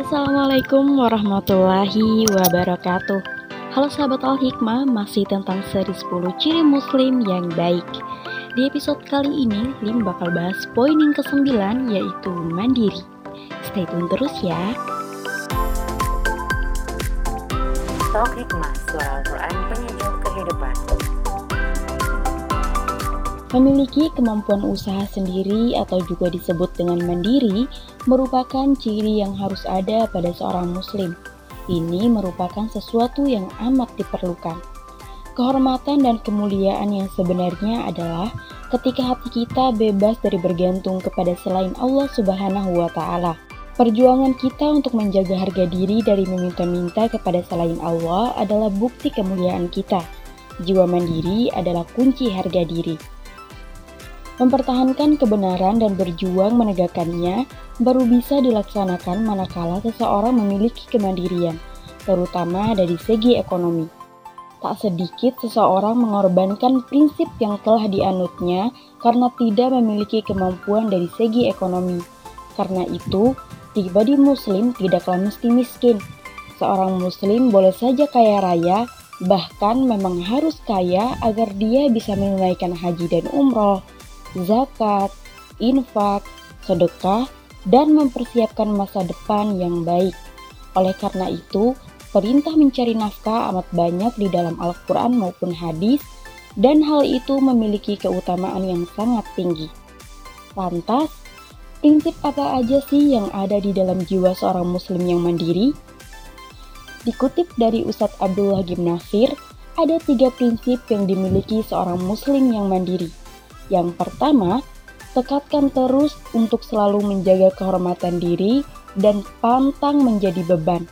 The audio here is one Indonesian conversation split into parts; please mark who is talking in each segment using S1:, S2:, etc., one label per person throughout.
S1: Assalamualaikum warahmatullahi wabarakatuh. Halo sahabat Al-Hikmah, masih tentang seri 10 ciri muslim yang baik. Di episode kali ini, Lim bakal bahas poin yang ke-9 yaitu mandiri. Stay tune terus ya.
S2: Talk Hikmah, suara Al-Quran penyejuk kehidupan
S1: Memiliki kemampuan usaha sendiri atau juga disebut dengan mandiri merupakan ciri yang harus ada pada seorang muslim. Ini merupakan sesuatu yang amat diperlukan. Kehormatan dan kemuliaan yang sebenarnya adalah ketika hati kita bebas dari bergantung kepada selain Allah Subhanahu wa taala. Perjuangan kita untuk menjaga harga diri dari meminta-minta kepada selain Allah adalah bukti kemuliaan kita. Jiwa mandiri adalah kunci harga diri. Mempertahankan kebenaran dan berjuang menegakkannya baru bisa dilaksanakan manakala seseorang memiliki kemandirian, terutama dari segi ekonomi. Tak sedikit seseorang mengorbankan prinsip yang telah dianutnya karena tidak memiliki kemampuan dari segi ekonomi. Karena itu, pribadi muslim tidaklah mesti miskin. Seorang muslim boleh saja kaya raya, bahkan memang harus kaya agar dia bisa menunaikan haji dan umroh, zakat, infak, sedekah, dan mempersiapkan masa depan yang baik. Oleh karena itu, perintah mencari nafkah amat banyak di dalam Al-Quran maupun hadis, dan hal itu memiliki keutamaan yang sangat tinggi. Lantas, prinsip apa aja sih yang ada di dalam jiwa seorang muslim yang mandiri? Dikutip dari Ustadz Abdullah Gimnasir, ada tiga prinsip yang dimiliki seorang muslim yang mandiri. Yang pertama, tekatkan terus untuk selalu menjaga kehormatan diri dan pantang menjadi beban.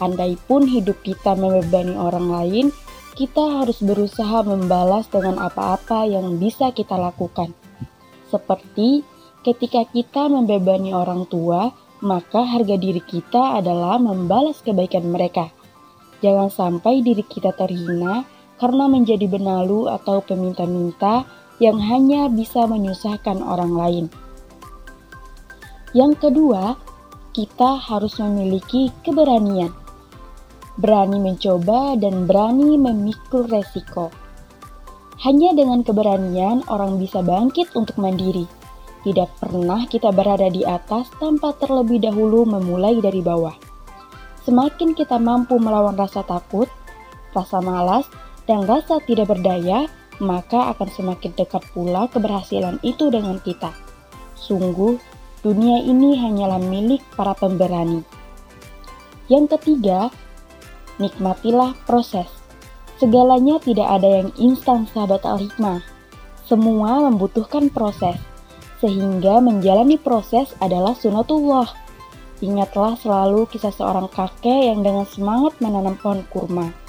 S1: Andai pun hidup kita membebani orang lain, kita harus berusaha membalas dengan apa-apa yang bisa kita lakukan. Seperti ketika kita membebani orang tua, maka harga diri kita adalah membalas kebaikan mereka. Jangan sampai diri kita terhina karena menjadi benalu atau peminta-minta yang hanya bisa menyusahkan orang lain. Yang kedua, kita harus memiliki keberanian. Berani mencoba dan berani memikul resiko. Hanya dengan keberanian orang bisa bangkit untuk mandiri. Tidak pernah kita berada di atas tanpa terlebih dahulu memulai dari bawah. Semakin kita mampu melawan rasa takut, rasa malas, dan rasa tidak berdaya, maka akan semakin dekat pula keberhasilan itu dengan kita. Sungguh, dunia ini hanyalah milik para pemberani. Yang ketiga, nikmatilah proses. Segalanya tidak ada yang instan sahabat al-hikmah. Semua membutuhkan proses, sehingga menjalani proses adalah sunatullah. Ingatlah selalu kisah seorang kakek yang dengan semangat menanam pohon kurma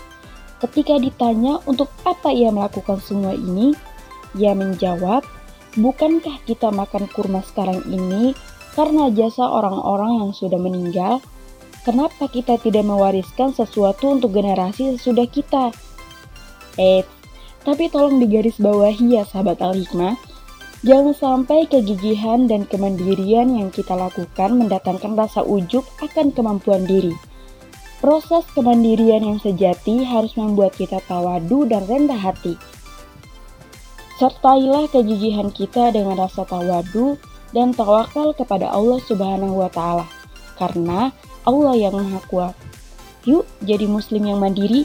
S1: Ketika ditanya untuk apa ia melakukan semua ini, ia menjawab, "Bukankah kita makan kurma sekarang ini karena jasa orang-orang yang sudah meninggal? Kenapa kita tidak mewariskan sesuatu untuk generasi sesudah kita?" Eh, tapi tolong digaris bawahi ya sahabat al-hikmah, Jangan sampai kegigihan dan kemandirian yang kita lakukan mendatangkan rasa ujub akan kemampuan diri. Proses kemandirian yang sejati harus membuat kita tawadu dan rendah hati. Sertailah kegigihan kita dengan rasa tawadu dan tawakal kepada Allah Subhanahu wa taala karena Allah yang Maha Kuat. Yuk jadi muslim yang mandiri